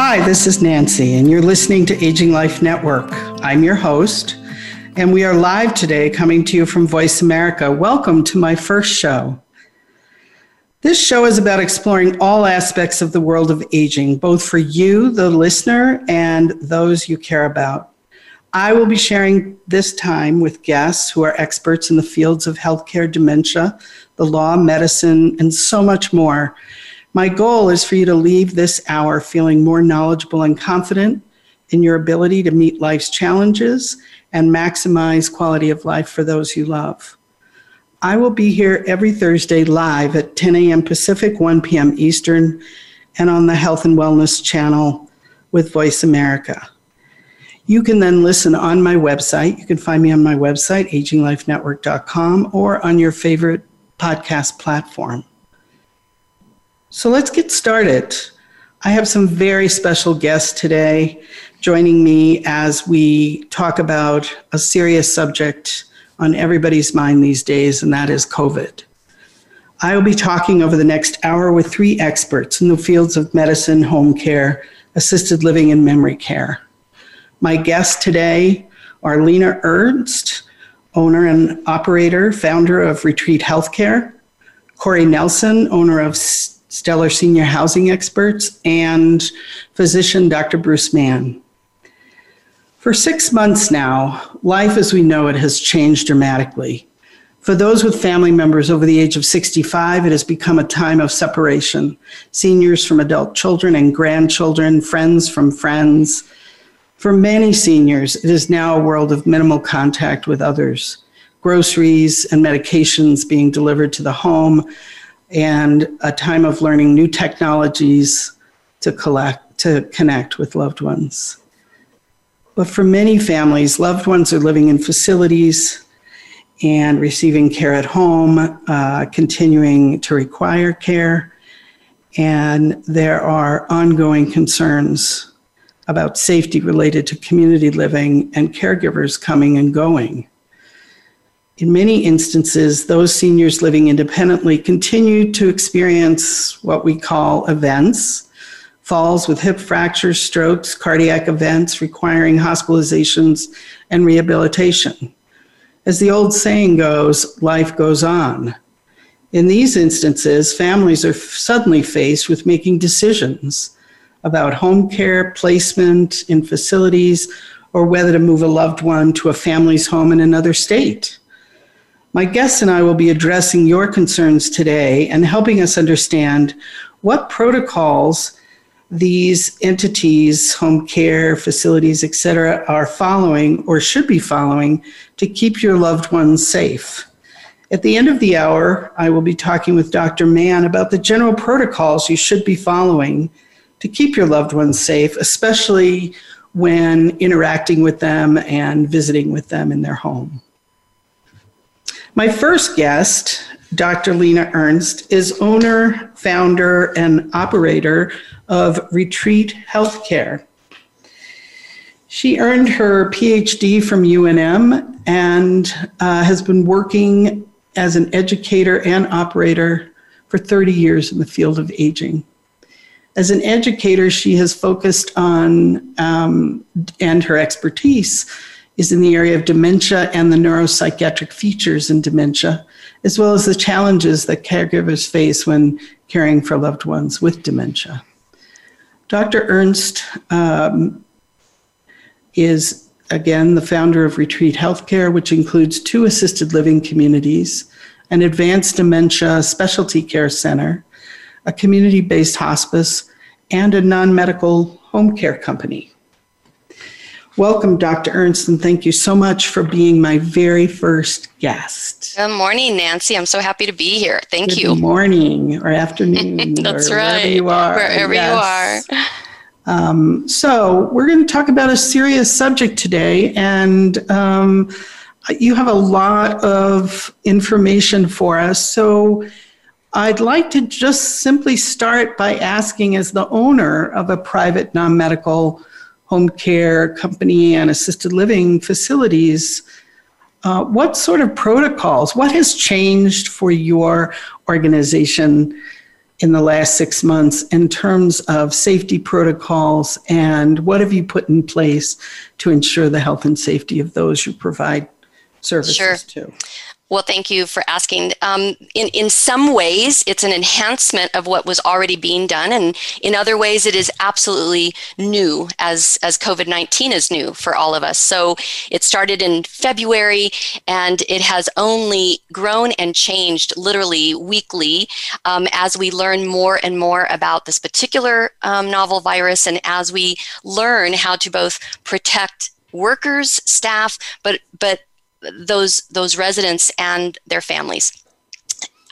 Hi, this is Nancy, and you're listening to Aging Life Network. I'm your host, and we are live today coming to you from Voice America. Welcome to my first show. This show is about exploring all aspects of the world of aging, both for you, the listener, and those you care about. I will be sharing this time with guests who are experts in the fields of healthcare, dementia, the law, medicine, and so much more. My goal is for you to leave this hour feeling more knowledgeable and confident in your ability to meet life's challenges and maximize quality of life for those you love. I will be here every Thursday live at 10 a.m. Pacific, 1 p.m. Eastern, and on the Health and Wellness channel with Voice America. You can then listen on my website. You can find me on my website, aginglifenetwork.com, or on your favorite podcast platform. So let's get started. I have some very special guests today joining me as we talk about a serious subject on everybody's mind these days, and that is COVID. I will be talking over the next hour with three experts in the fields of medicine, home care, assisted living, and memory care. My guests today are Lena Ernst, owner and operator, founder of Retreat Healthcare, Corey Nelson, owner of Stellar Senior Housing Experts, and physician Dr. Bruce Mann. For six months now, life as we know it has changed dramatically. For those with family members over the age of 65, it has become a time of separation. Seniors from adult children and grandchildren, friends from friends. For many seniors, it is now a world of minimal contact with others. Groceries and medications being delivered to the home, and a time of learning new technologies to collect to connect with loved ones. But for many families, loved ones are living in facilities and receiving care at home, uh, continuing to require care, and there are ongoing concerns about safety related to community living and caregivers coming and going. In many instances, those seniors living independently continue to experience what we call events falls with hip fractures, strokes, cardiac events requiring hospitalizations and rehabilitation. As the old saying goes, life goes on. In these instances, families are suddenly faced with making decisions about home care, placement in facilities, or whether to move a loved one to a family's home in another state. My guests and I will be addressing your concerns today and helping us understand what protocols these entities, home care facilities, et cetera, are following or should be following to keep your loved ones safe. At the end of the hour, I will be talking with Dr. Mann about the general protocols you should be following to keep your loved ones safe, especially when interacting with them and visiting with them in their home. My first guest, Dr. Lena Ernst, is owner, founder, and operator of Retreat Healthcare. She earned her PhD from UNM and uh, has been working as an educator and operator for 30 years in the field of aging. As an educator, she has focused on, um, and her expertise is in the area of dementia and the neuropsychiatric features in dementia, as well as the challenges that caregivers face when caring for loved ones with dementia. Dr. Ernst um, is, again, the founder of Retreat Healthcare, which includes two assisted living communities, an advanced dementia specialty care center, a community based hospice, and a non medical home care company. Welcome, Dr. Ernst, and thank you so much for being my very first guest. Good morning, Nancy. I'm so happy to be here. Thank Good you. Good morning or afternoon. That's or right. Wherever you are. Wherever yes. you are. Um, so, we're going to talk about a serious subject today, and um, you have a lot of information for us. So, I'd like to just simply start by asking, as the owner of a private non medical home care company and assisted living facilities, uh, what sort of protocols, what has changed for your organization in the last six months in terms of safety protocols and what have you put in place to ensure the health and safety of those you provide services sure. to? Well, thank you for asking. Um, in, in some ways, it's an enhancement of what was already being done. And in other ways, it is absolutely new as, as COVID 19 is new for all of us. So it started in February and it has only grown and changed literally weekly um, as we learn more and more about this particular um, novel virus and as we learn how to both protect workers, staff, but, but those those residents and their families.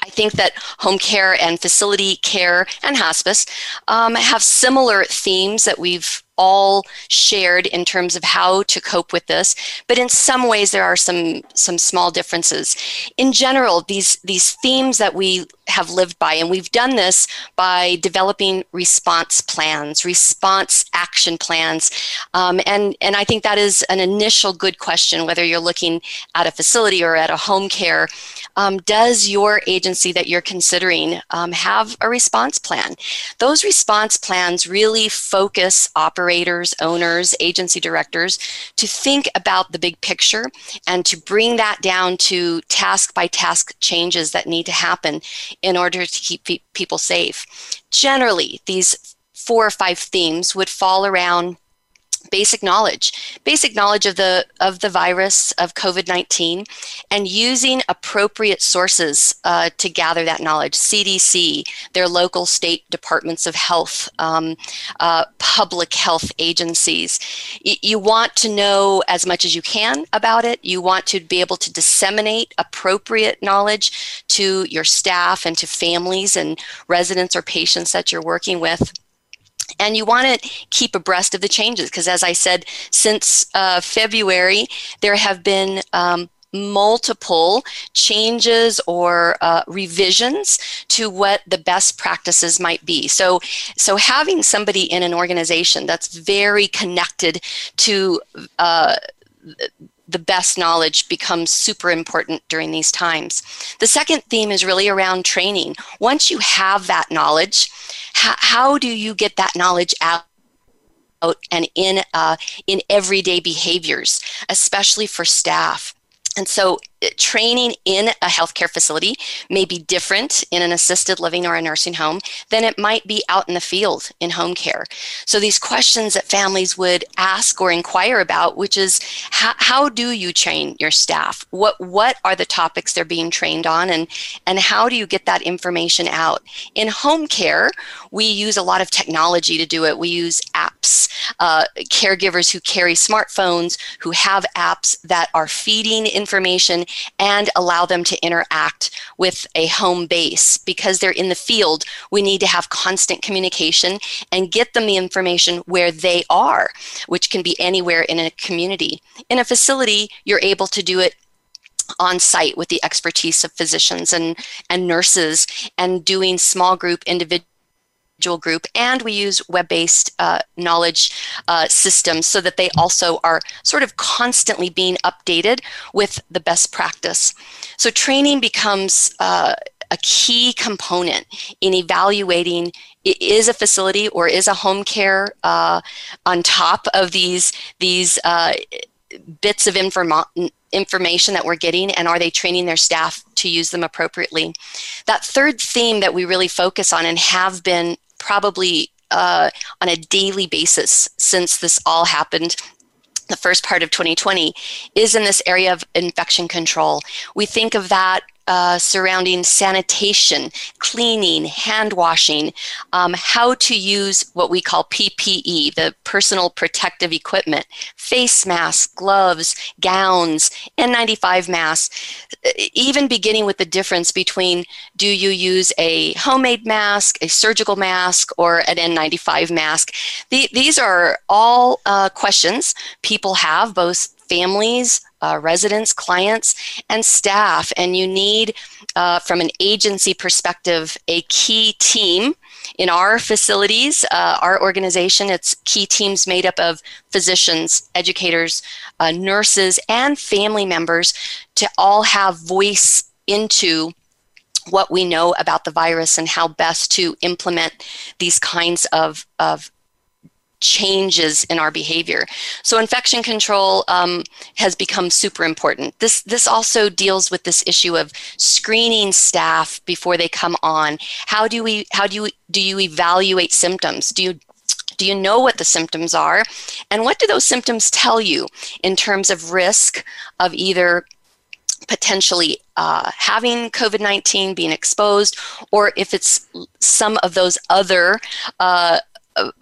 I think that home care and facility care and hospice um, have similar themes that we've all shared in terms of how to cope with this but in some ways there are some some small differences. In general these these themes that we have lived by and we've done this by developing response plans response action plans um, and and i think that is an initial good question whether you're looking at a facility or at a home care um, does your agency that you're considering um, have a response plan those response plans really focus operators owners, agency directors to think about the big picture and to bring that down to task by task changes that need to happen in order to keep pe- people safe. Generally, these four or five themes would fall around basic knowledge basic knowledge of the of the virus of covid-19 and using appropriate sources uh, to gather that knowledge. Cdc their local state departments of health um, uh, public health agencies. Y- you want to know as much as you can about it. You want to be able to disseminate appropriate knowledge to your staff and to families and residents or patients that you're working with and you want to keep abreast of the changes because as i said since uh, february there have been um, multiple changes or uh, revisions to what the best practices might be. So so having somebody in an organization that's very connected to uh, the best knowledge becomes super important during these times. The second theme is really around training. Once you have that knowledge, how, how do you get that knowledge out? and in uh, in everyday behaviors, especially for staff. And so, uh, training in a healthcare facility may be different in an assisted living or a nursing home than it might be out in the field in home care. So, these questions that families would ask or inquire about, which is how, how do you train your staff? What what are the topics they're being trained on, and and how do you get that information out? In home care, we use a lot of technology to do it. We use apps, uh, caregivers who carry smartphones, who have apps that are feeding information and allow them to interact with a home base. Because they're in the field, we need to have constant communication and get them the information where they are, which can be anywhere in a community. In a facility, you're able to do it on site with the expertise of physicians and, and nurses and doing small group individual group and we use web-based uh, knowledge uh, systems so that they also are sort of constantly being updated with the best practice. So training becomes uh, a key component in evaluating is a facility or is a home care uh, on top of these these uh, bits of informa- information that we're getting and are they training their staff to use them appropriately? That third theme that we really focus on and have been probably uh, on a daily basis since this all happened the first part of 2020 is in this area of infection control. We think of that uh, surrounding sanitation, cleaning, hand washing, um, how to use what we call PPE, the personal protective equipment, face masks, gloves, gowns, N95 masks, even beginning with the difference between do you use a homemade mask, a surgical mask, or an N95 mask. The, these are all uh, questions people have, both families, uh, residents, clients, and staff. And you need, uh, from an agency perspective, a key team. In our facilities, uh, our organization, it's key teams made up of physicians, educators, uh, nurses, and family members to all have voice into what we know about the virus and how best to implement these kinds of, of changes in our behavior. So infection control um, has become super important. This this also deals with this issue of screening staff before they come on. How do we how do you do you evaluate symptoms? Do you do you know what the symptoms are? And what do those symptoms tell you in terms of risk of either potentially uh, having COVID 19, being exposed, or if it's some of those other uh,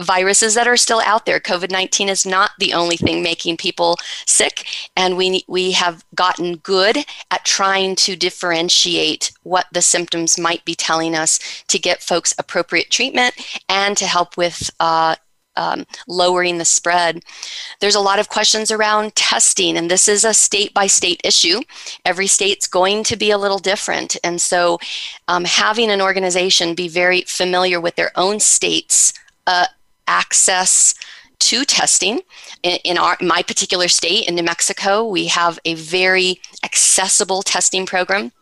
viruses that are still out there. COVID 19 is not the only thing making people sick, and we, we have gotten good at trying to differentiate what the symptoms might be telling us to get folks appropriate treatment and to help with uh, um, lowering the spread. There's a lot of questions around testing, and this is a state by state issue. Every state's going to be a little different. And so, um, having an organization be very familiar with their own state's uh, access to testing. In, in our my particular state, in New Mexico, we have a very accessible testing program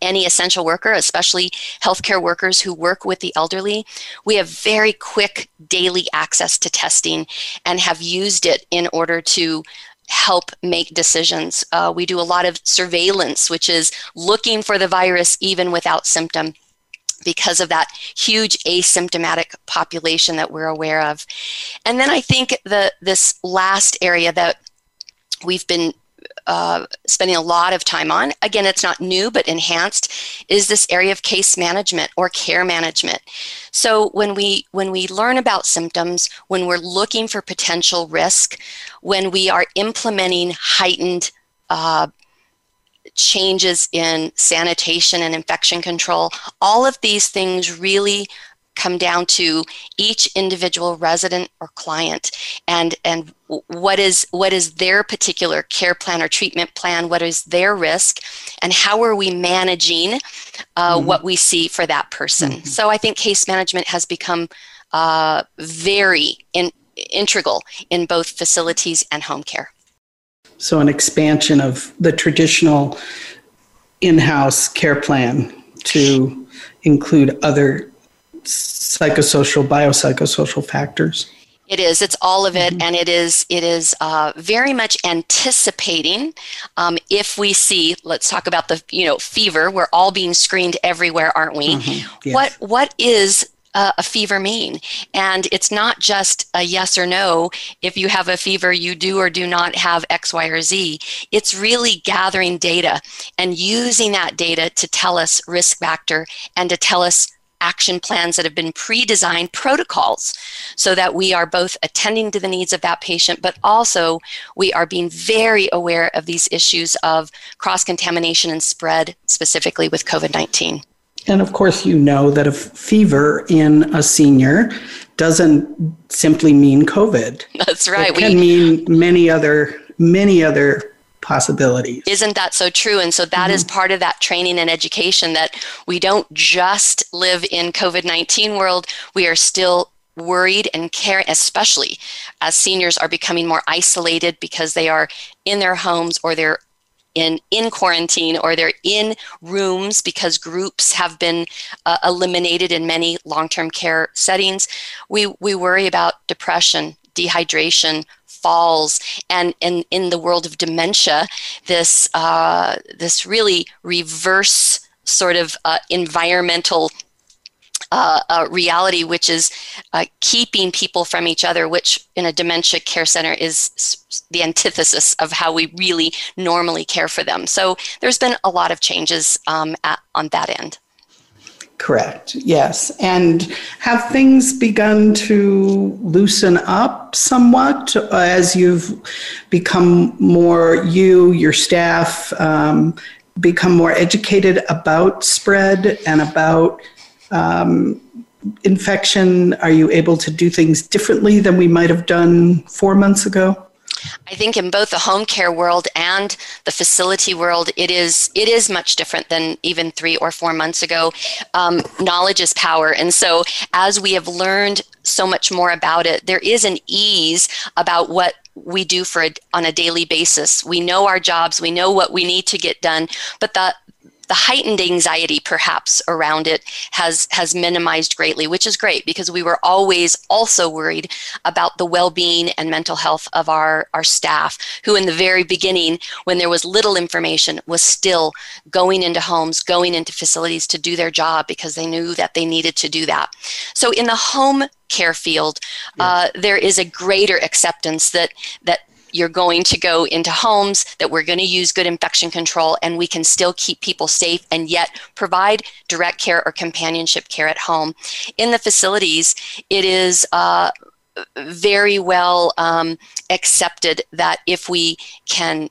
any essential worker, especially healthcare workers who work with the elderly, we have very quick daily access to testing and have used it in order to help make decisions. Uh, we do a lot of surveillance, which is looking for the virus even without symptom because of that huge asymptomatic population that we're aware of. And then I think the this last area that we've been uh, spending a lot of time on again it's not new but enhanced is this area of case management or care management so when we when we learn about symptoms when we're looking for potential risk when we are implementing heightened uh, changes in sanitation and infection control, all of these things really come down to each individual resident or client and and what is what is their particular care plan or treatment plan what is their risk and how are we managing uh, mm-hmm. what we see for that person mm-hmm. so i think case management has become uh, very in, integral in both facilities and home care so, an expansion of the traditional in house care plan to include other psychosocial, biopsychosocial factors. It is. It's all of it, mm-hmm. and it is. It is uh, very much anticipating. Um, if we see, let's talk about the you know fever. We're all being screened everywhere, aren't we? Mm-hmm. Yes. What What is uh, a fever mean? And it's not just a yes or no. If you have a fever, you do or do not have X, Y, or Z. It's really gathering data and using that data to tell us risk factor and to tell us action plans that have been pre designed protocols so that we are both attending to the needs of that patient, but also we are being very aware of these issues of cross contamination and spread, specifically with COVID 19. And of course, you know that a fever in a senior doesn't simply mean COVID. That's right. It can we, mean many other many other possibilities. Isn't that so true? And so that mm-hmm. is part of that training and education that we don't just live in COVID-19 world, we are still worried and care especially as seniors are becoming more isolated because they are in their homes or they're in in quarantine or they're in rooms because groups have been uh, eliminated in many long-term care settings. We we worry about depression dehydration falls and, and in the world of dementia this uh, this really reverse sort of uh, environmental uh, a reality which is uh, keeping people from each other, which in a dementia care center is the antithesis of how we really normally care for them. So there's been a lot of changes um, at, on that end. Correct. Yes. And have things begun to loosen up somewhat as you've become more, you, your staff, um, become more educated about spread and about um, infection? Are you able to do things differently than we might have done four months ago? I think in both the home care world and the facility world, it is it is much different than even three or four months ago. Um, knowledge is power, and so as we have learned so much more about it, there is an ease about what we do for on a daily basis. We know our jobs, we know what we need to get done, but the the heightened anxiety perhaps around it has has minimized greatly which is great because we were always also worried about the well-being and mental health of our our staff who in the very beginning when there was little information was still going into homes going into facilities to do their job because they knew that they needed to do that. So in the home care field uh, there is a greater acceptance that that you're going to go into homes that we're going to use good infection control and we can still keep people safe and yet provide direct care or companionship care at home. In the facilities it is uh, very well um, accepted that if we can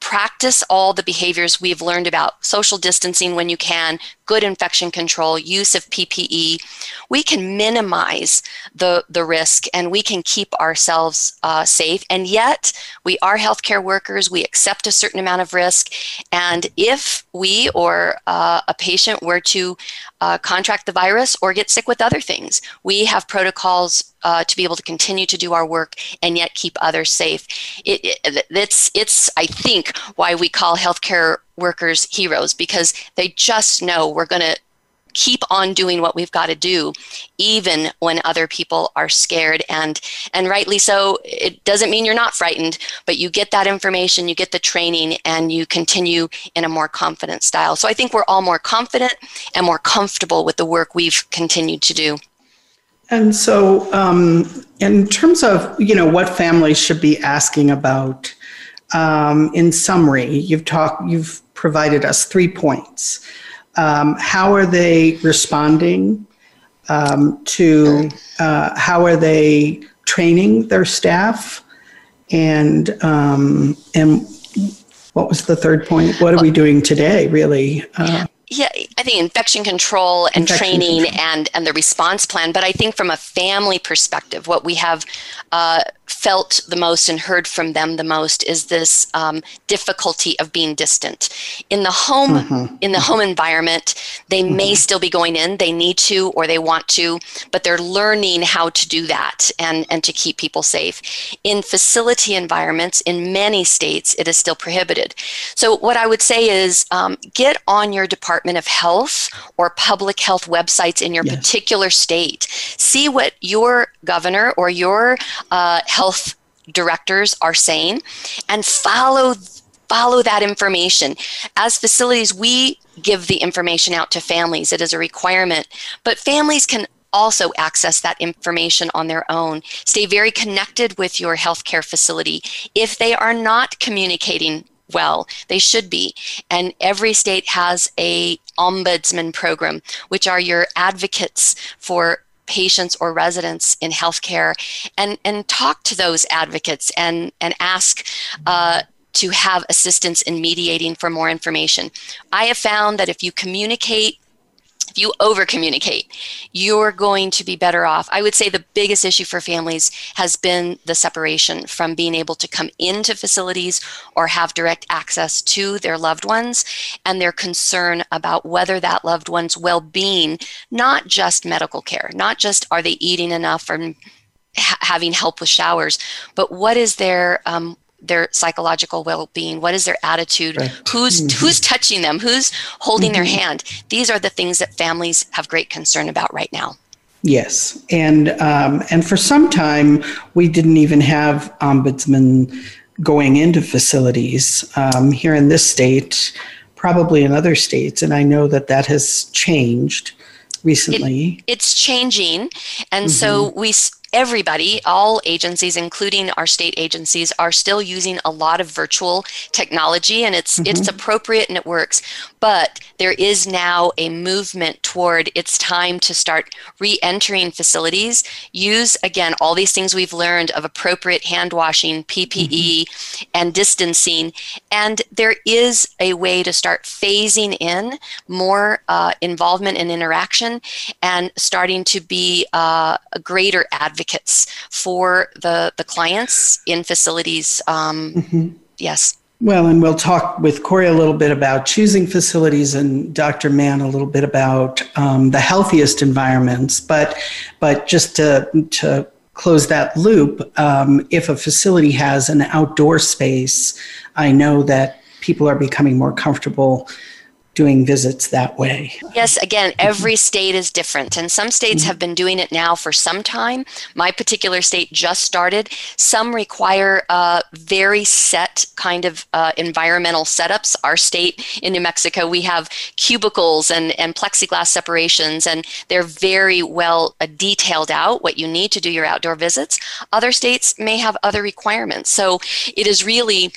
practice all the behaviors we've learned about social distancing when you can, good infection control, use of PPE, we can minimize the, the risk and we can keep ourselves uh, safe. And yet, we are healthcare workers, we accept a certain amount of risk. And if we or uh, a patient were to uh, contract the virus or get sick with other things, we have protocols uh, to be able to continue to do our work and yet keep others safe. It, it, it's, it's, I think, why we call healthcare workers heroes because they just know we're going to keep on doing what we've got to do even when other people are scared. And and rightly so it doesn't mean you're not frightened but you get that information you get the training and you continue in a more confident style. So i think we're all more confident and more comfortable with the work we've continued to do. And so, um, in terms of you know what families should be asking about, um, in summary, you've talked, you've provided us three points. Um, how are they responding um, to? Uh, how are they training their staff? And um, and what was the third point? What are we doing today? Really? Uh, yeah, I think infection control and infection training control. and and the response plan. But I think from a family perspective, what we have uh, felt the most and heard from them the most is this um, difficulty of being distant in the home mm-hmm. in the home environment they mm-hmm. may still be going in they need to or they want to but they're learning how to do that and and to keep people safe in facility environments in many states it is still prohibited so what i would say is um, get on your department of health or public health websites in your yes. particular state see what your governor or your uh, health directors are saying and follow follow that information as facilities we give the information out to families it is a requirement but families can also access that information on their own. Stay very connected with your healthcare facility. If they are not communicating well, they should be. And every state has a ombudsman program, which are your advocates for patients or residents in healthcare and, and talk to those advocates and, and ask uh, to have assistance in mediating for more information. I have found that if you communicate if you over communicate, you're going to be better off. I would say the biggest issue for families has been the separation from being able to come into facilities or have direct access to their loved ones and their concern about whether that loved one's well being, not just medical care, not just are they eating enough or ha- having help with showers, but what is their um, their psychological well-being what is their attitude right. who's mm-hmm. who's touching them who's holding mm-hmm. their hand these are the things that families have great concern about right now yes and um, and for some time we didn't even have ombudsmen going into facilities um, here in this state probably in other states and i know that that has changed recently. It, it's changing. And mm-hmm. so we everybody, all agencies, including our state agencies, are still using a lot of virtual technology, and it's mm-hmm. it's appropriate and it works. But there is now a movement toward it's time to start re-entering facilities. Use again all these things we've learned of appropriate hand washing, PPE, mm-hmm. and distancing. And there is a way to start phasing in more uh, involvement and interaction, and starting to be uh, a greater advocate advocates for the, the clients in facilities. Um, mm-hmm. Yes. Well, and we'll talk with Corey a little bit about choosing facilities and Dr. Mann a little bit about um, the healthiest environments. But, but just to, to close that loop, um, if a facility has an outdoor space, I know that people are becoming more comfortable doing visits that way. Yes, again, every state is different, and some states have been doing it now for some time. My particular state just started. Some require uh, very set kind of uh, environmental setups. Our state in New Mexico, we have cubicles and, and plexiglass separations, and they're very well uh, detailed out what you need to do your outdoor visits. Other states may have other requirements. So it is really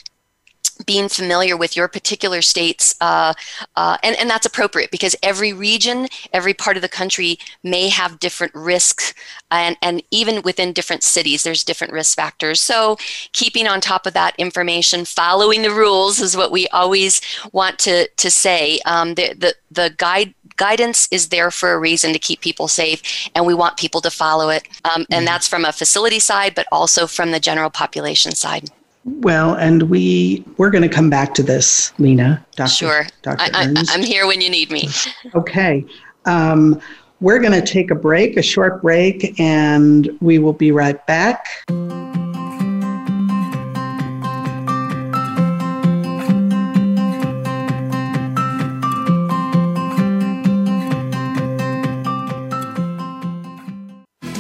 being familiar with your particular states, uh, uh, and, and that's appropriate because every region, every part of the country may have different risks, and, and even within different cities, there's different risk factors. So, keeping on top of that information, following the rules is what we always want to, to say. Um, the, the, the guide guidance is there for a reason to keep people safe, and we want people to follow it. Um, and mm-hmm. that's from a facility side, but also from the general population side. Well, and we we're going to come back to this, Lena. Dr. Sure, Dr. I, am here when you need me. okay, um, we're going to take a break, a short break, and we will be right back.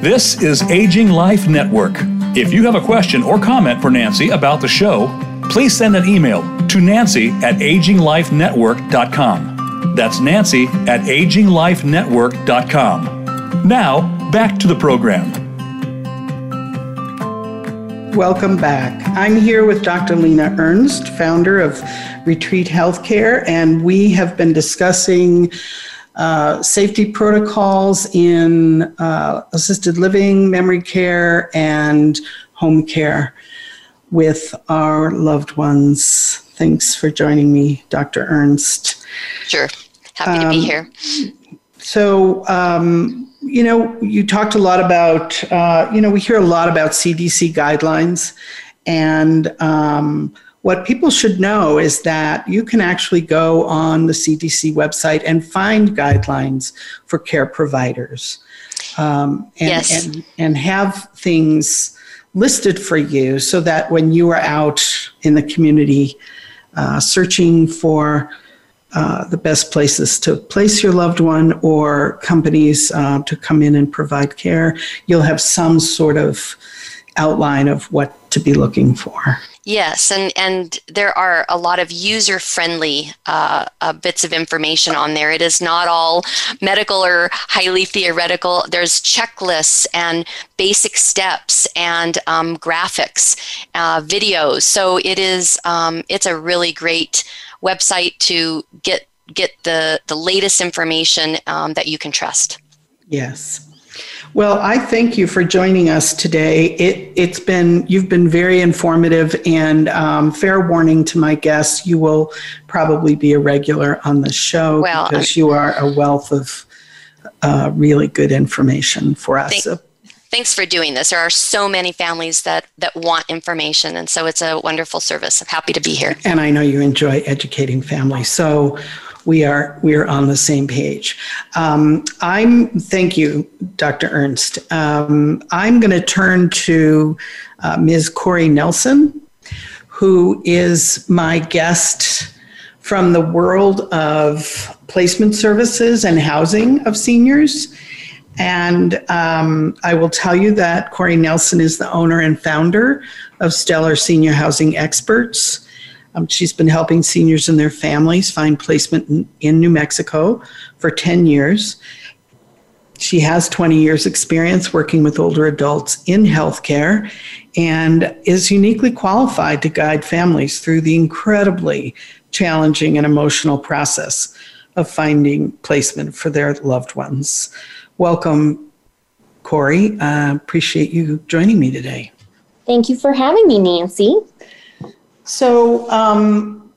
This is Aging Life Network. If you have a question or comment for Nancy about the show, please send an email to nancy at aginglifenetwork.com. That's nancy at aginglifenetwork.com. Now, back to the program. Welcome back. I'm here with Dr. Lena Ernst, founder of Retreat Healthcare, and we have been discussing uh, safety protocols in uh, assisted living, memory care, and home care with our loved ones. Thanks for joining me, Dr. Ernst. Sure. Happy um, to be um, here. So, um, you know, you talked a lot about, uh, you know, we hear a lot about CDC guidelines and um, what people should know is that you can actually go on the CDC website and find guidelines for care providers um, and, yes. and, and have things listed for you so that when you are out in the community uh, searching for uh, the best places to place your loved one or companies uh, to come in and provide care, you'll have some sort of outline of what to be looking for. Yes, and, and there are a lot of user friendly uh, uh, bits of information on there. It is not all medical or highly theoretical. There's checklists and basic steps and um, graphics, uh, videos. So it is um, it's a really great website to get get the the latest information um, that you can trust. Yes. Well, I thank you for joining us today. It, it's been you've been very informative, and um, fair warning to my guests, you will probably be a regular on the show well, because I'm, you are a wealth of uh, really good information for us. Thank, thanks for doing this. There are so many families that that want information, and so it's a wonderful service. I'm happy to be here. And I know you enjoy educating families. So we are we are on the same page. Um, I'm thank you, Dr. Ernst. Um, I'm going to turn to uh, Ms. Corey Nelson, who is my guest from the world of placement services and housing of seniors. And um, I will tell you that Corey Nelson is the owner and founder of Stellar Senior Housing Experts. Um, she's been helping seniors and their families find placement in, in New Mexico for 10 years. She has 20 years' experience working with older adults in healthcare and is uniquely qualified to guide families through the incredibly challenging and emotional process of finding placement for their loved ones. Welcome, Corey. Uh, appreciate you joining me today. Thank you for having me, Nancy. So, um,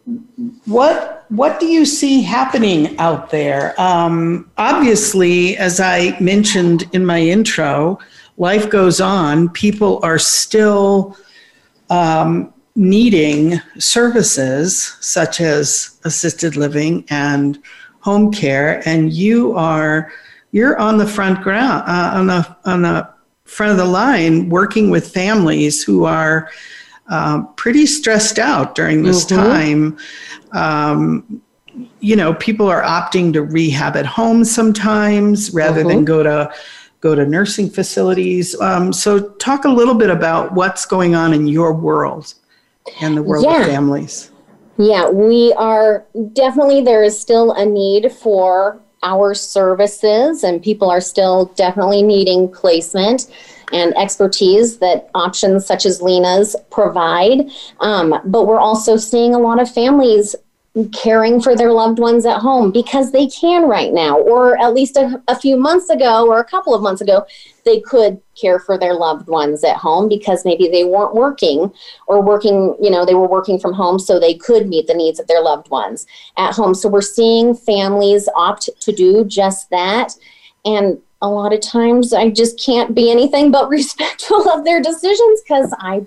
what what do you see happening out there? Um, obviously, as I mentioned in my intro, life goes on. People are still um, needing services such as assisted living and home care, and you are you're on the front ground uh, on the on the front of the line working with families who are uh, pretty stressed out during this mm-hmm. time. Um, you know, people are opting to rehab at home sometimes rather mm-hmm. than go to go to nursing facilities. Um, so, talk a little bit about what's going on in your world and the world yeah. of families. Yeah, we are definitely there is still a need for our services, and people are still definitely needing placement and expertise that options such as Lena's provide. Um, but we're also seeing a lot of families caring for their loved ones at home because they can right now, or at least a, a, few months ago or a couple of months ago, they could care for their loved ones at home because maybe they weren't working or working, you know, they were working from home so they could meet the needs of their loved ones at home. So we're seeing families opt to do just that. And a lot of times I just can't be anything but respectful of their decisions because I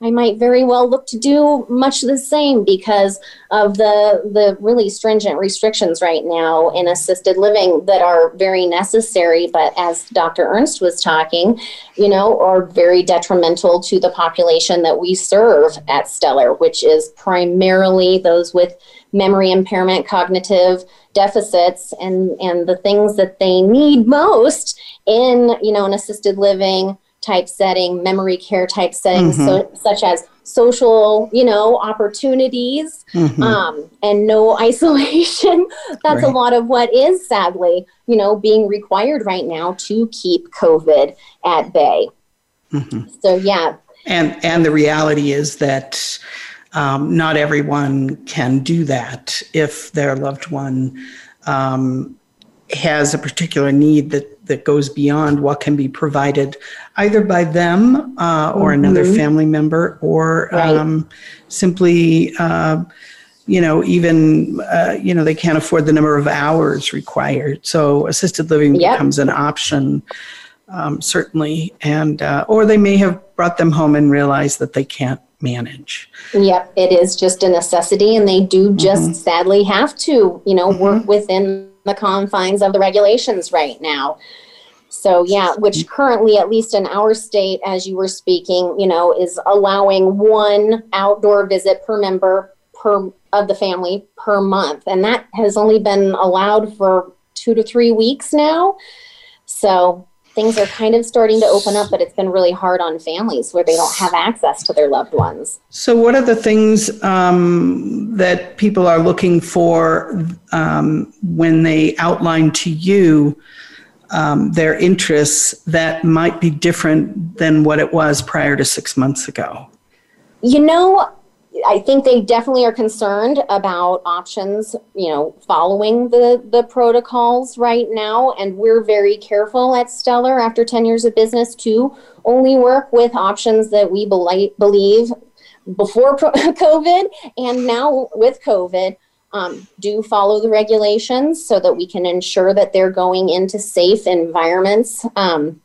I might very well look to do much the same because of the the really stringent restrictions right now in assisted living that are very necessary, but as Dr. Ernst was talking, you know, are very detrimental to the population that we serve at Stellar, which is primarily those with memory impairment, cognitive deficits, and and the things that they need most in you know an assisted living type setting, memory care type settings, mm-hmm. so, such as social, you know, opportunities mm-hmm. um, and no isolation. That's right. a lot of what is sadly, you know, being required right now to keep COVID at bay. Mm-hmm. So yeah. And and the reality is that um, not everyone can do that if their loved one um, has a particular need that that goes beyond what can be provided either by them uh, or mm-hmm. another family member or right. um, simply uh, you know even uh, you know they can't afford the number of hours required so assisted living yep. becomes an option um, certainly and uh, or they may have brought them home and realized that they can't manage yep it is just a necessity and they do just mm-hmm. sadly have to you know mm-hmm. work within the confines of the regulations right now. So yeah, which currently, at least in our state, as you were speaking, you know, is allowing one outdoor visit per member per of the family per month. And that has only been allowed for two to three weeks now. So things are kind of starting to open up, but it's been really hard on families where they don't have access to their loved ones. So, what are the things um, that people are looking for um, when they outline to you um, their interests that might be different than what it was prior to six months ago? You know, I think they definitely are concerned about options, you know, following the the protocols right now, and we're very careful at Stellar after 10 years of business to only work with options that we believe before COVID and now with COVID um, do follow the regulations so that we can ensure that they're going into safe environments. Um,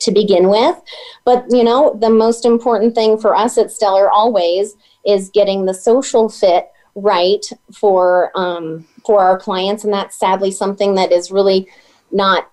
to begin with. But, you know, the most important thing for us at Stellar always is getting the social fit right for um, for our clients, and that's sadly something that is really not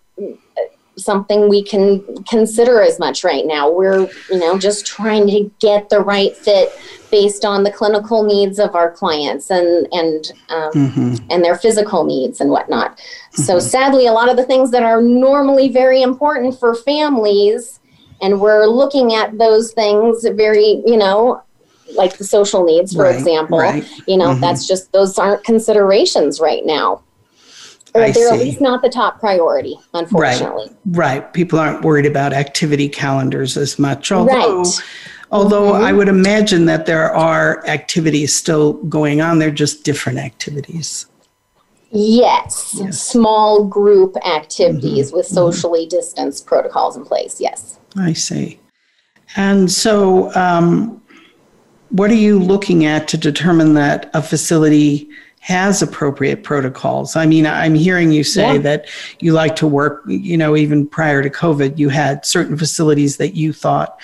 something we can consider as much right now. We're you know just trying to get the right fit based on the clinical needs of our clients and and um, mm-hmm. and their physical needs and whatnot. Mm-hmm. So sadly, a lot of the things that are normally very important for families, and we're looking at those things very you know like the social needs, for right, example. Right. You know, mm-hmm. that's just those aren't considerations right now. Or I they're see. at least not the top priority, unfortunately. Right. right. People aren't worried about activity calendars as much. Although right. although mm-hmm. I would imagine that there are activities still going on. They're just different activities. Yes, yes. small group activities mm-hmm. with mm-hmm. socially distanced protocols in place. Yes. I see. And so, um, what are you looking at to determine that a facility has appropriate protocols? I mean, I'm hearing you say yeah. that you like to work, you know, even prior to COVID, you had certain facilities that you thought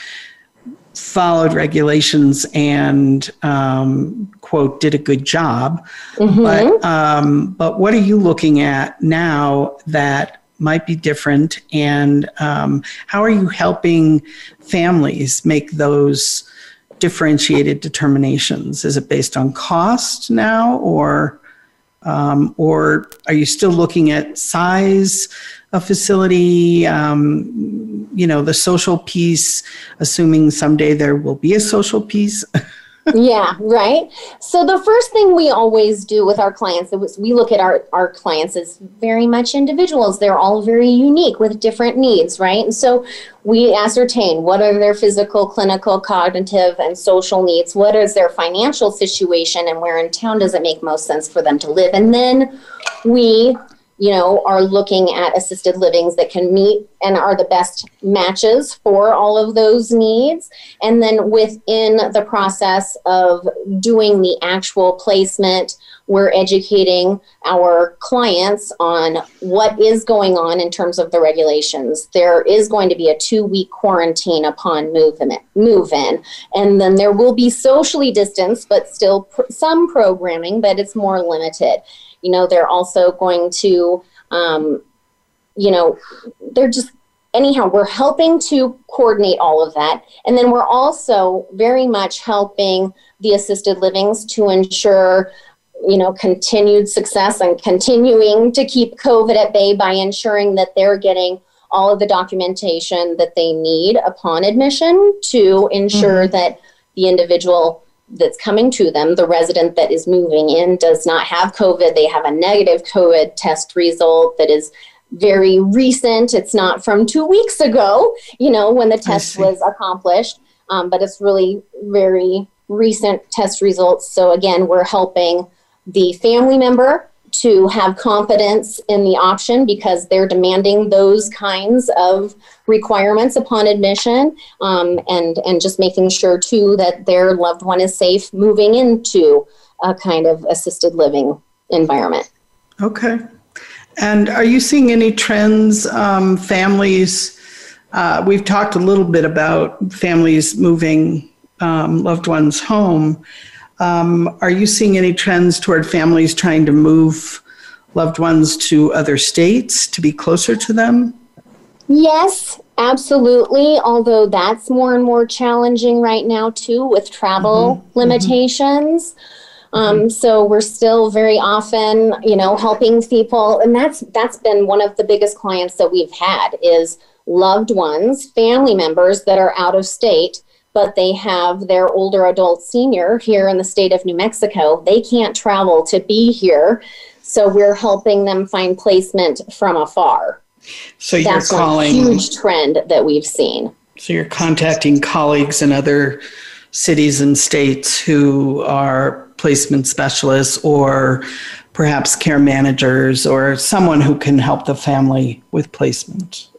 followed regulations and um, quote did a good job mm-hmm. but um, but what are you looking at now that might be different and um, how are you helping families make those differentiated determinations? Is it based on cost now, or um, or are you still looking at size of facility? Um, you know, the social piece, assuming someday there will be a social piece. yeah, right. So the first thing we always do with our clients is we look at our, our clients as very much individuals. They're all very unique with different needs, right? And so we ascertain what are their physical, clinical, cognitive, and social needs, what is their financial situation, and where in town does it make most sense for them to live. And then we you know, are looking at assisted livings that can meet and are the best matches for all of those needs. And then within the process of doing the actual placement, we're educating our clients on what is going on in terms of the regulations. There is going to be a two week quarantine upon move in, move in. And then there will be socially distanced, but still pr- some programming, but it's more limited. You know, they're also going to, um, you know, they're just, anyhow, we're helping to coordinate all of that. And then we're also very much helping the assisted livings to ensure you know continued success and continuing to keep covid at bay by ensuring that they're getting all of the documentation that they need upon admission to ensure mm-hmm. that the individual that's coming to them, the resident that is moving in, does not have COVID. They have a negative COVID test result that is very recent. It's not from two weeks ago, you know, when the test was accomplished, um, but it's really very recent test results. So, again, we're helping the family member to have confidence in the option because they're demanding those kinds of requirements upon admission um, and and just making sure too that their loved one is safe moving into a kind of assisted living environment. Okay. And are you seeing any trends um, families uh, we've talked a little bit about families moving um, loved ones home um, are you seeing any trends toward families trying to move loved ones to other states to be closer to them? Yes, absolutely. Although that's more and more challenging right now, too, with travel mm-hmm. limitations. Mm-hmm. Um, so we're still very often, you know, helping people, and that's that's been one of the biggest clients that we've had is loved ones, family members that are out of state, but they have their older adult senior here in the state of New Mexico. They can't travel to be here, so we're helping them find placement from afar. So you're That's calling. a huge trend that we've seen. So you're contacting colleagues in other cities and states who are placement specialists or perhaps care managers or someone who can help the family with placement.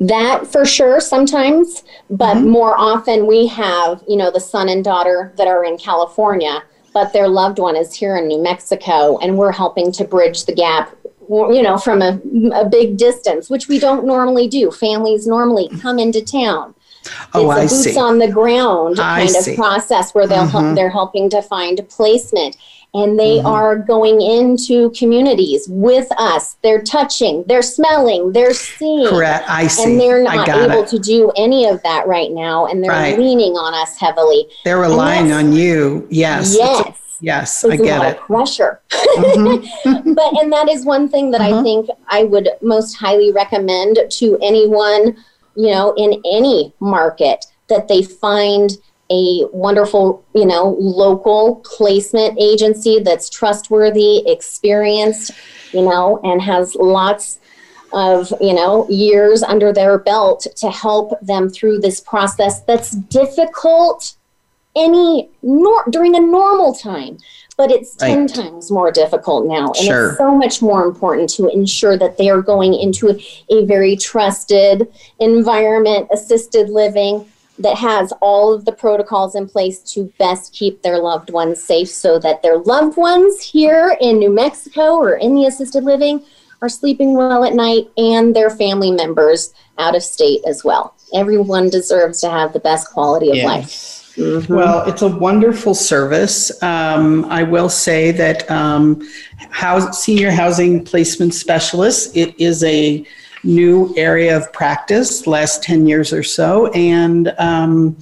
That for sure sometimes, but more often we have, you know, the son and daughter that are in California, but their loved one is here in New Mexico, and we're helping to bridge the gap, you know, from a, a big distance, which we don't normally do. Families normally come into town. Oh, it's a I boots see. on the ground I kind see. of process where they'll help, Mhm. they're helping to find placement and they Mm-hmm. are going into communities with us they're touching they're smelling they're seeing Correct. I see. and they're not able it. to do any of that right now and they're Right. leaning on us heavily They're relying on you. Yes. yes Yes, I a get lot it. of pressure Mhm. but and that is one thing that Uh-huh. I think I would most highly recommend to anyone, you know, in any market that they find a wonderful, you know, local placement agency that's trustworthy, experienced, you know, and has lots of, you know, years under their belt to help them through this process that's difficult any nor- during a normal time but it's 10 Right. times more difficult now and Sure. it's so much more important to ensure that they are going into a very trusted environment assisted living that has all of the protocols in place to best keep their loved ones safe so that their loved ones here in New Mexico or in the assisted living are sleeping well at night and their family members out of state as well. Everyone deserves to have the best quality of life. Yes. Mhm. Well, it's a wonderful service. Um, I will say that um, house, senior housing placement specialists, it is a new area of practice, last 10 years or so, and um,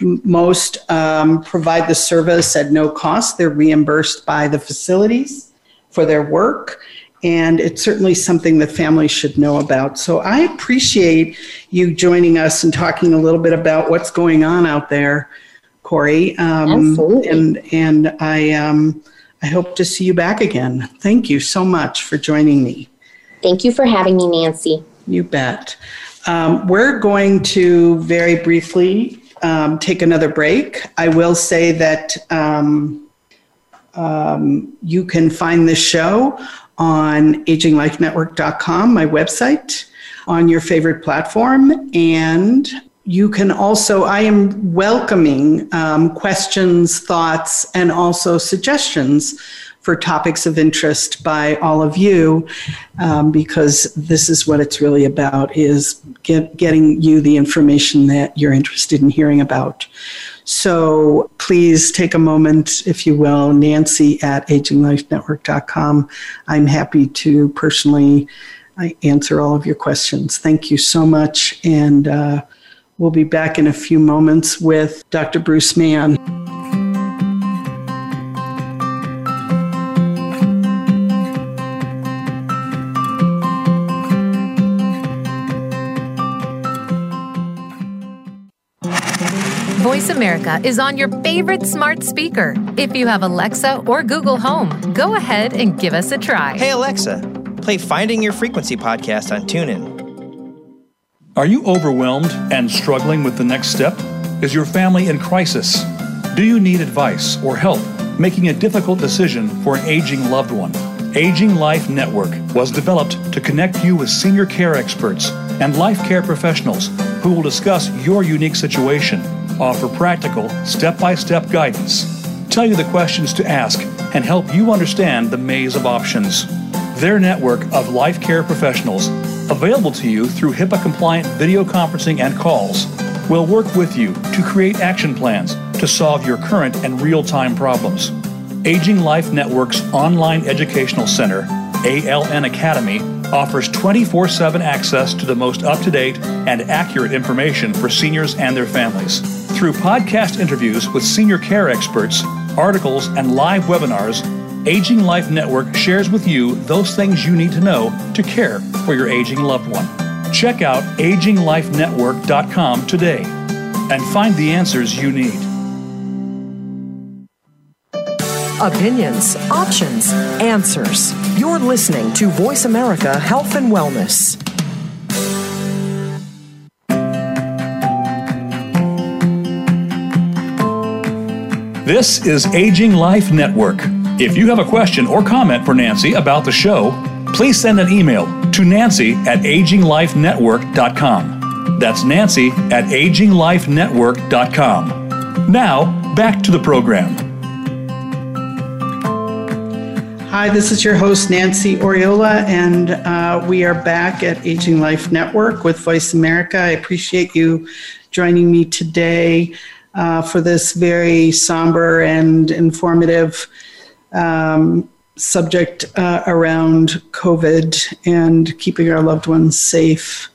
most um, provide the service at no cost. They're reimbursed by the facilities for their work. And it's certainly something that families should know about. So I appreciate you joining us and talking a little bit about what's going on out there, Corey. Um, Absolutely. And and I um, I hope to see you back again. Thank you so much for joining me. Thank you for having me, Nancy. You bet. Um, we're going to very briefly um, take another break. I will say that um, um, you can find this show on aginglifenetwork.com, my website, on your favorite platform. And you can also, I am welcoming um, questions, thoughts, and also suggestions for topics of interest by all of you um, because this is what it's really about is get, getting you the information that you're interested in hearing about. So please take a moment if you will nancy at aginglifenetwork.com i'm happy to personally uh, answer all of your questions. Thank you so much and uh, we'll be back in a few moments with dr bruce mann Voice America is on your favorite smart speaker. If you have Alexa or Google Home, go ahead and give us a try. Hey Alexa, play Finding Your Frequency podcast on TuneIn. Are you overwhelmed and struggling with the next step? Is your family in crisis? Do you need advice or help making a difficult decision for an aging loved one? Aging Life Network was developed to connect you with senior care experts and life care professionals who will discuss your unique situation, offer practical, step by step guidance, tell you the questions to ask, and help you understand the maze of options. Their network of life care professionals, available to you through HIPAA compliant video conferencing and calls, will work with you to create action plans to solve your current and real time problems. Aging Life Network's online educational center, ALN Academy, offers 24 7 access to the most up to date and accurate information for seniors and their families. Through podcast interviews with senior care experts, articles, and live webinars, Aging Life Network shares with you those things you need to know to care for your aging loved one. Check out aginglifenetwork.com today and find the answers you need. Opinions, options, answers. You're listening to Voice America Health and Wellness. This is Aging Life Network. If you have a question or comment for Nancy about the show, please send an email to nancy at aginglifenetwork.com. That's nancy at aginglifenetwork.com. Now, back to the program. Hi, this is your host, Nancy Oriola, and uh, we are back at Aging Life Network with Voice America. I appreciate you joining me today uh, for this very somber and informative um, subject uh, around COVID and keeping our loved ones safe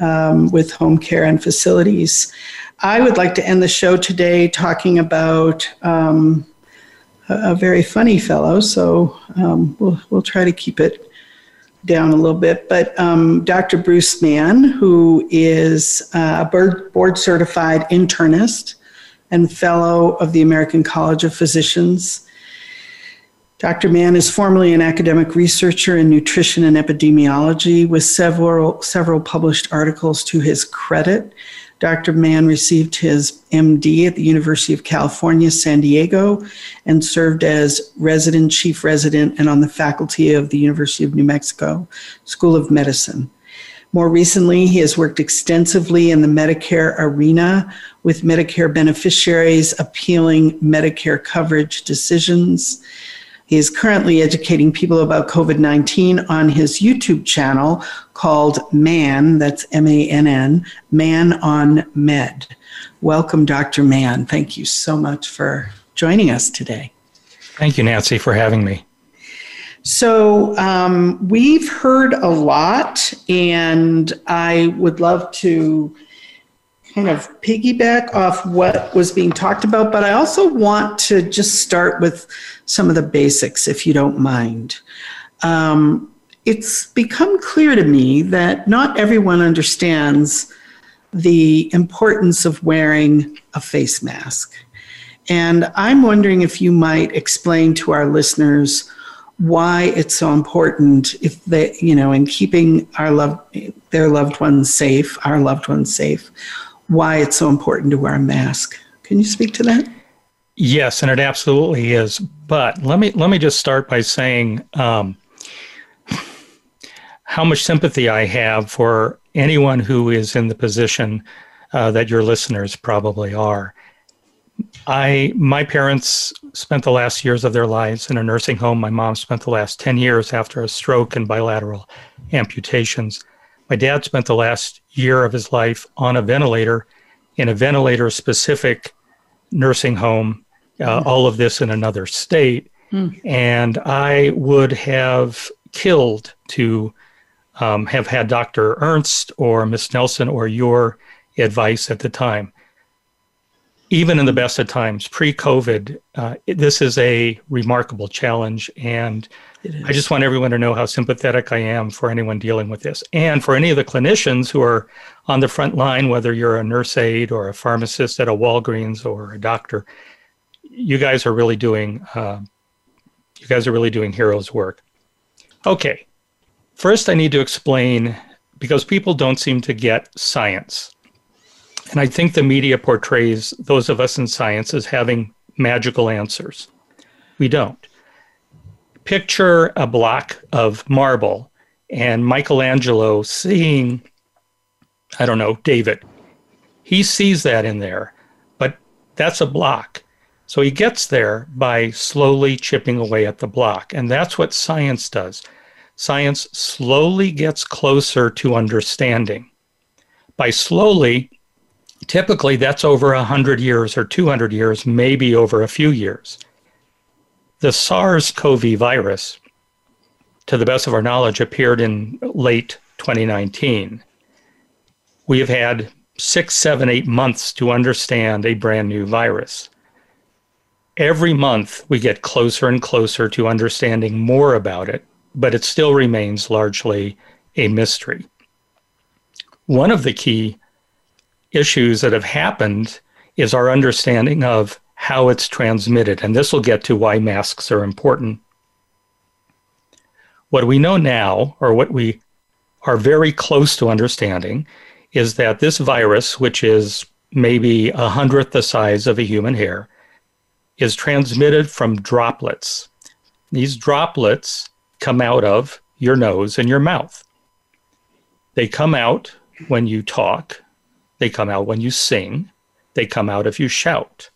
um, with home care and facilities. I would like to end the show today talking about um, a, very funny fellow, so um, we'll, we'll try to keep it down a little bit. But um, Dr. Bruce Mann, who is a board certified internist and fellow of the American College of Physicians. Dr. Mann is formerly an academic researcher in nutrition and epidemiology with several, several published articles to his credit. Dr. Mann received his MD at the University of California, San Diego, and served as resident, chief resident, and on the faculty of the University of New Mexico School of Medicine. More recently, he has worked extensively in the Medicare arena with Medicare beneficiaries appealing Medicare coverage decisions. He is currently educating people about COVID 19 on his YouTube channel called MAN, that's M A N N, Mann on Med. Welcome, Dr. Mann. Thank you so much for joining us today. Thank you, Nancy, for having me. So, um, we've heard a lot, and I would love to kind of piggyback off what was being talked about, but I also want to just start with some of the basics, if you don't mind. Um, it's become clear to me that not everyone understands the importance of wearing a face mask. And I'm wondering if you might explain to our listeners why it's so important if they you know in keeping our love their loved ones safe our loved ones safe why it's so important to wear a mask can you speak to that yes and it absolutely is but let me let me just start by saying um, how much sympathy i have for anyone who is in the position uh, that your listeners probably are I my parents spent the last years of their lives in a nursing home. My mom spent the last 10 years after a stroke and bilateral amputations. My dad spent the last year of his life on a ventilator in a ventilator specific nursing home, uh, mm. all of this in another state. Mm. And I would have killed to um, have had Dr. Ernst or Miss Nelson or your advice at the time even in the best of times, pre COVID, uh, this is a remarkable challenge. And I just want everyone to know how sympathetic I am for anyone dealing with this. And for any of the clinicians who are on the front line, whether you're a nurse aide or a pharmacist at a Walgreens or a doctor, you guys are really doing. Uh, you guys are really doing heroes work. Okay, first I need to explain because people don't seem to get science. And I think the media portrays those of us in science as having magical answers. We don't. Picture a block of marble and Michelangelo seeing, I don't know, David. He sees that in there, but that's a block. So he gets there by slowly chipping away at the block. And that's what science does. Science slowly gets closer to understanding. By slowly, Typically, that's over 100 years or 200 years, maybe over a few years. The SARS CoV virus, to the best of our knowledge, appeared in late 2019. We have had six, seven, eight months to understand a brand new virus. every month we get closer and closer to understanding more about it, but it still remains largely a mystery. One of the key issues that have happened is our understanding of how it's transmitted. And this will get to why masks are important. What we know now, or what we are very close to understanding, is that this virus, which is maybe a hundredth the size of a human hair, is transmitted from droplets. These droplets come out of your nose and your mouth. They come out when you talk, they come out when you sing, they come out if you shout,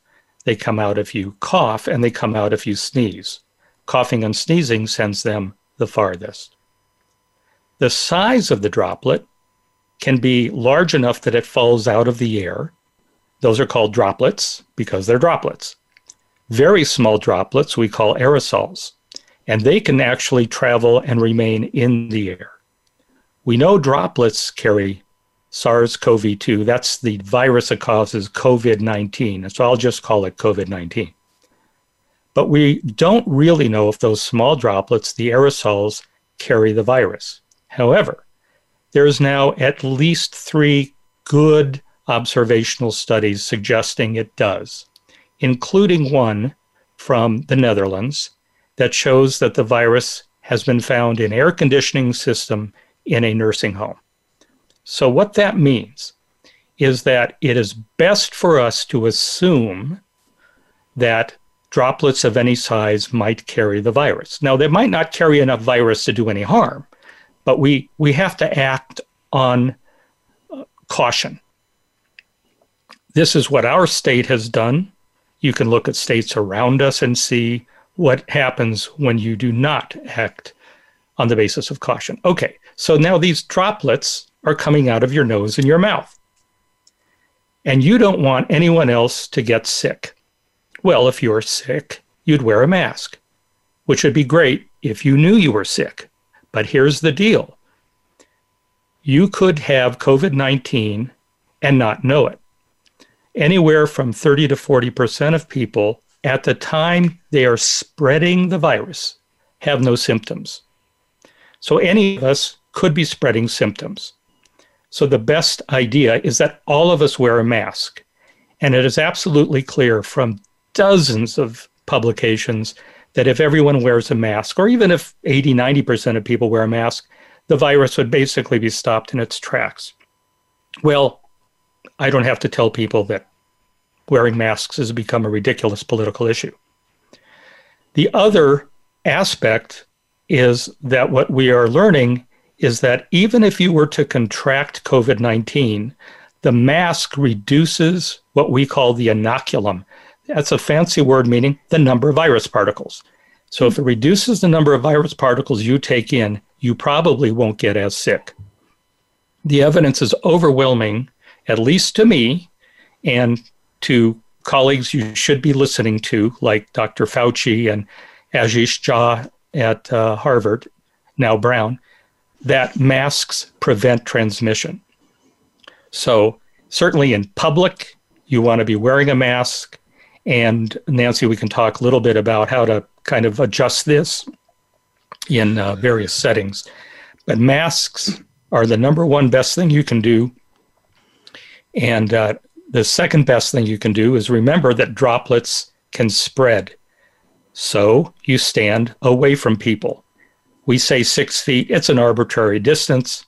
they come out if you cough, and they come out if you sneeze. Coughing and sneezing sends them the farthest. The size of the droplet can be large enough that it falls out of the air. Those are called droplets because they're droplets. Very small droplets we call aerosols, and they can actually travel and remain in the air. We know droplets carry SARS CoV 2. That's the virus that causes COVID 19. So I'll just call it COVID 19. But we don't really know if those small droplets, the aerosols, carry the virus. However, there's now at least three good observational studies suggesting it does, including one from the Netherlands that shows that the virus has been found in air conditioning system in a nursing home. So what that means is that it is best for us to assume that droplets of any size might carry the virus. Now they might not carry enough virus to do any harm, but we we have to act on uh, caution. This is what our state has done. You can look at states around us and see what happens when you do not act on the basis of caution. Okay, so now these droplets are coming out of your nose and your mouth. And you don't want anyone else to get sick. Well, if you're sick, you'd wear a mask, which would be great if you knew you were sick. But here's the deal you could have COVID 19 and not know it. Anywhere from 30 to 40% of people at the time they are spreading the virus have no symptoms. So any of us could be spreading symptoms. So the best idea is that all of us wear a mask. And it is absolutely clear from dozens of publications that if everyone wears a mask, or even if 80, 90% of people wear a mask, the virus would basically be stopped in its tracks. Well, I don't have to tell people that wearing masks has become a ridiculous political issue. The other aspect is that what we are learning is that even if you were to contract COVID 19, the mask reduces what we call the inoculum, that's a fancy word meaning the number of virus particles. So if it reduces the number of virus particles you take in, you probably won't get as sick. The evidence is overwhelming, at least to me and to colleagues you should be listening to, like Dr. Fauci and Ashish Jha at uh, Harvard, now Brown, that masks prevent transmission. So, certainly in public, you want to be wearing a mask. And Nancy, we can talk a little bit about how to kind of adjust this in uh, various settings. But masks are the number one best thing you can do. And uh, the second best thing you can do is remember that droplets can spread. So you stand away from people. We say six feet, it's an arbitrary distance,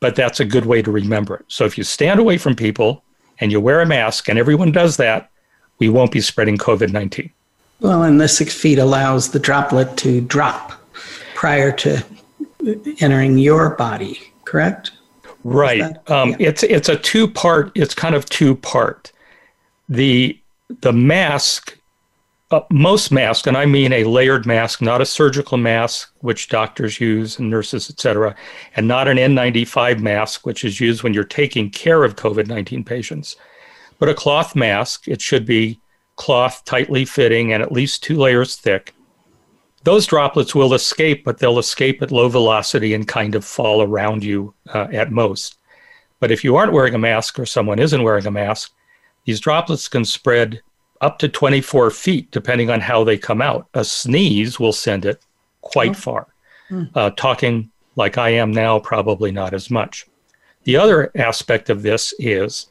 but that's a good way to remember it. So if you stand away from people and you wear a mask, and everyone does that, we won't be spreading COVID 19. Well, and the six feet allows the droplet to drop prior to entering your body, correct? Right. Um, yeah. It's it's a two part. It's kind of two part. The the mask, uh, most masks, and I mean a layered mask, not a surgical mask, which doctors use and nurses, etc., and not an N95 mask, which is used when you're taking care of COVID 19 patients but a cloth mask, it should be cloth tightly fitting and at least two layers thick. Those droplets will escape, but they'll escape at low velocity and kind of fall around you uh, at most. But if you aren't wearing a mask or someone isn't wearing a mask, these droplets can spread up to 24 feet, depending on how they come out. A sneeze will send it quite oh. far. Hmm. Uh, talking like I am now, probably not as much. The other aspect of this is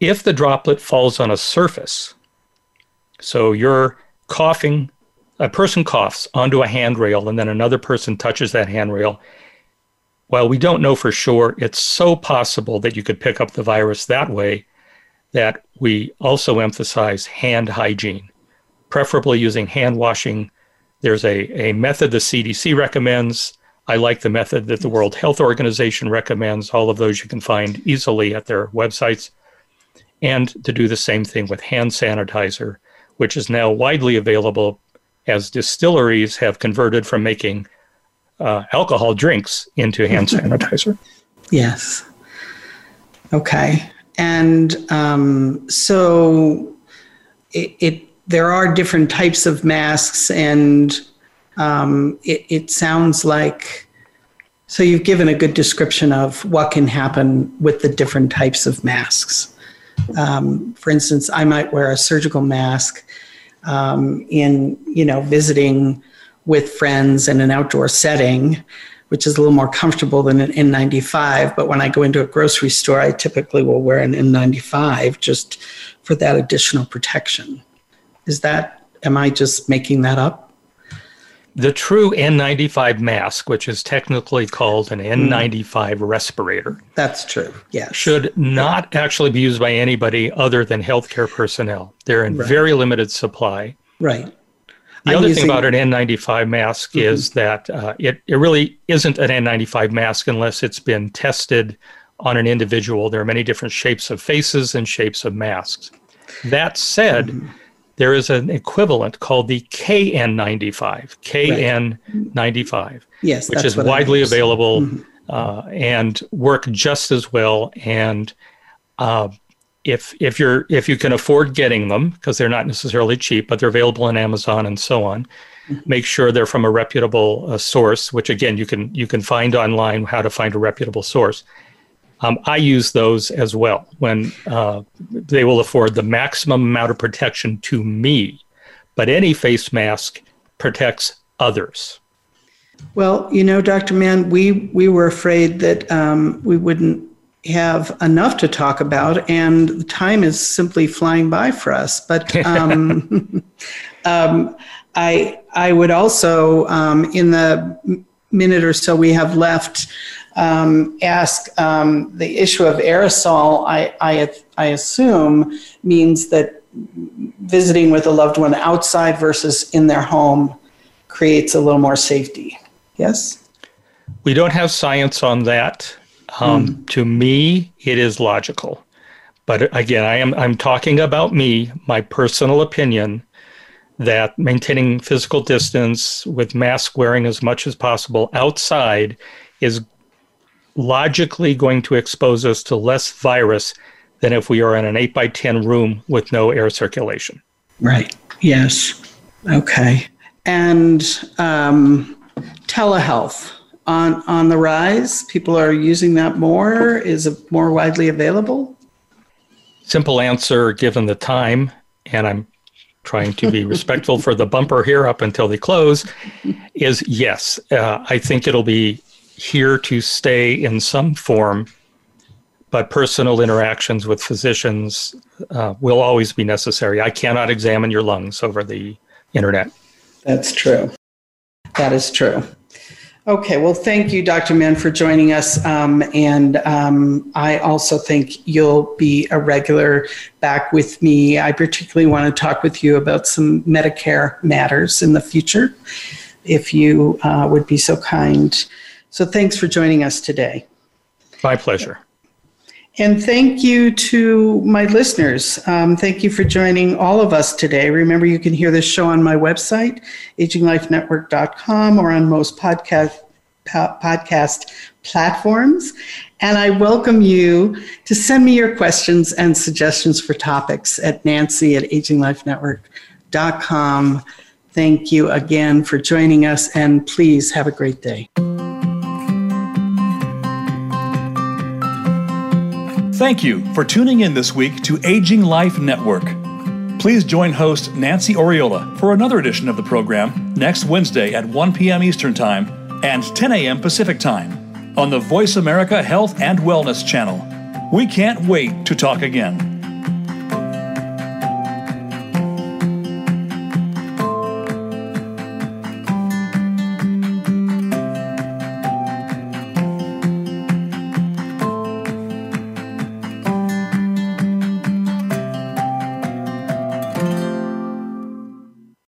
if the droplet falls on a surface, so you're coughing, a person coughs onto a handrail, and then another person touches that handrail. While we don't know for sure, it's so possible that you could pick up the virus that way that we also emphasize hand hygiene, preferably using hand washing. There's a, a method the CDC recommends. I like the method that the World Health Organization recommends. All of those you can find easily at their websites. And to do the same thing with hand sanitizer, which is now widely available as distilleries have converted from making uh, alcohol drinks into hand sanitizer. Yes. Okay and um, so it, it, there are different types of masks, and um, it, it sounds like so you've given a good description of what can happen with the different types of masks. Um, for instance, I might wear a surgical mask um, in you know visiting with friends in an outdoor setting which is a little more comfortable than an N95. But when I go into a grocery store, I typically will wear an N95 just for that additional protection. Is that, am I just making that up? The true N95 mask, which is technically called an N95 mm. respirator. That's true, yes. Should not yeah. actually be used by anybody other than healthcare personnel. They're in right. very limited supply. Right. The I'm other using... thing about an N95 mask mm-hmm. is that uh, it, it really isn't an N95 mask unless it's been tested on an individual. There are many different shapes of faces and shapes of masks. That said, mm-hmm. there is an equivalent called the KN95, KN95, right. yes, which is widely available mm-hmm. uh, and work just as well. And uh, if if you're if you can afford getting them because they're not necessarily cheap but they're available on amazon and so on mm-hmm. make sure they're from a reputable uh, source which again you can you can find online how to find a reputable source um, i use those as well when uh, they will afford the maximum amount of protection to me but any face mask protects others well you know dr mann we we were afraid that um, we wouldn't have enough to talk about, and time is simply flying by for us. But um, um, I I would also, um, in the minute or so we have left, um, ask um, the issue of aerosol. I, I I assume means that visiting with a loved one outside versus in their home creates a little more safety. Yes. We don't have science on that. Um, mm. To me, it is logical. But again, I am I'm talking about me, my personal opinion that maintaining physical distance with mask wearing as much as possible outside is logically going to expose us to less virus than if we are in an 8 by 10 room with no air circulation. Right. Yes. Okay. And um, telehealth on on the rise? People are using that more. Is it more widely available? Simple answer, given the time, and I'm trying to be respectful for the bumper here up until they close, is yes. Uh, I think it'll be here to stay in some form, but personal interactions with physicians uh, will always be necessary. I cannot examine your lungs over the internet. That's true. That is true. Okay, well, thank you, Dr. Mann, for joining us. Um, and um, I also think you'll be a regular back with me. I particularly want to talk with you about some Medicare matters in the future, if you uh, would be so kind. So thanks for joining us today. My pleasure. And thank you to my listeners. Um, thank you for joining all of us today. Remember, you can hear this show on my website, aginglifenetwork.com, or on most podcast, podcast platforms. And I welcome you to send me your questions and suggestions for topics at nancy at aginglifenetwork.com. Thank you again for joining us, and please have a great day. Thank you for tuning in this week to Aging Life Network. Please join host Nancy Oriola for another edition of the program next Wednesday at 1 p.m. Eastern Time and 10 a.m. Pacific Time on the Voice America Health and Wellness channel. We can't wait to talk again.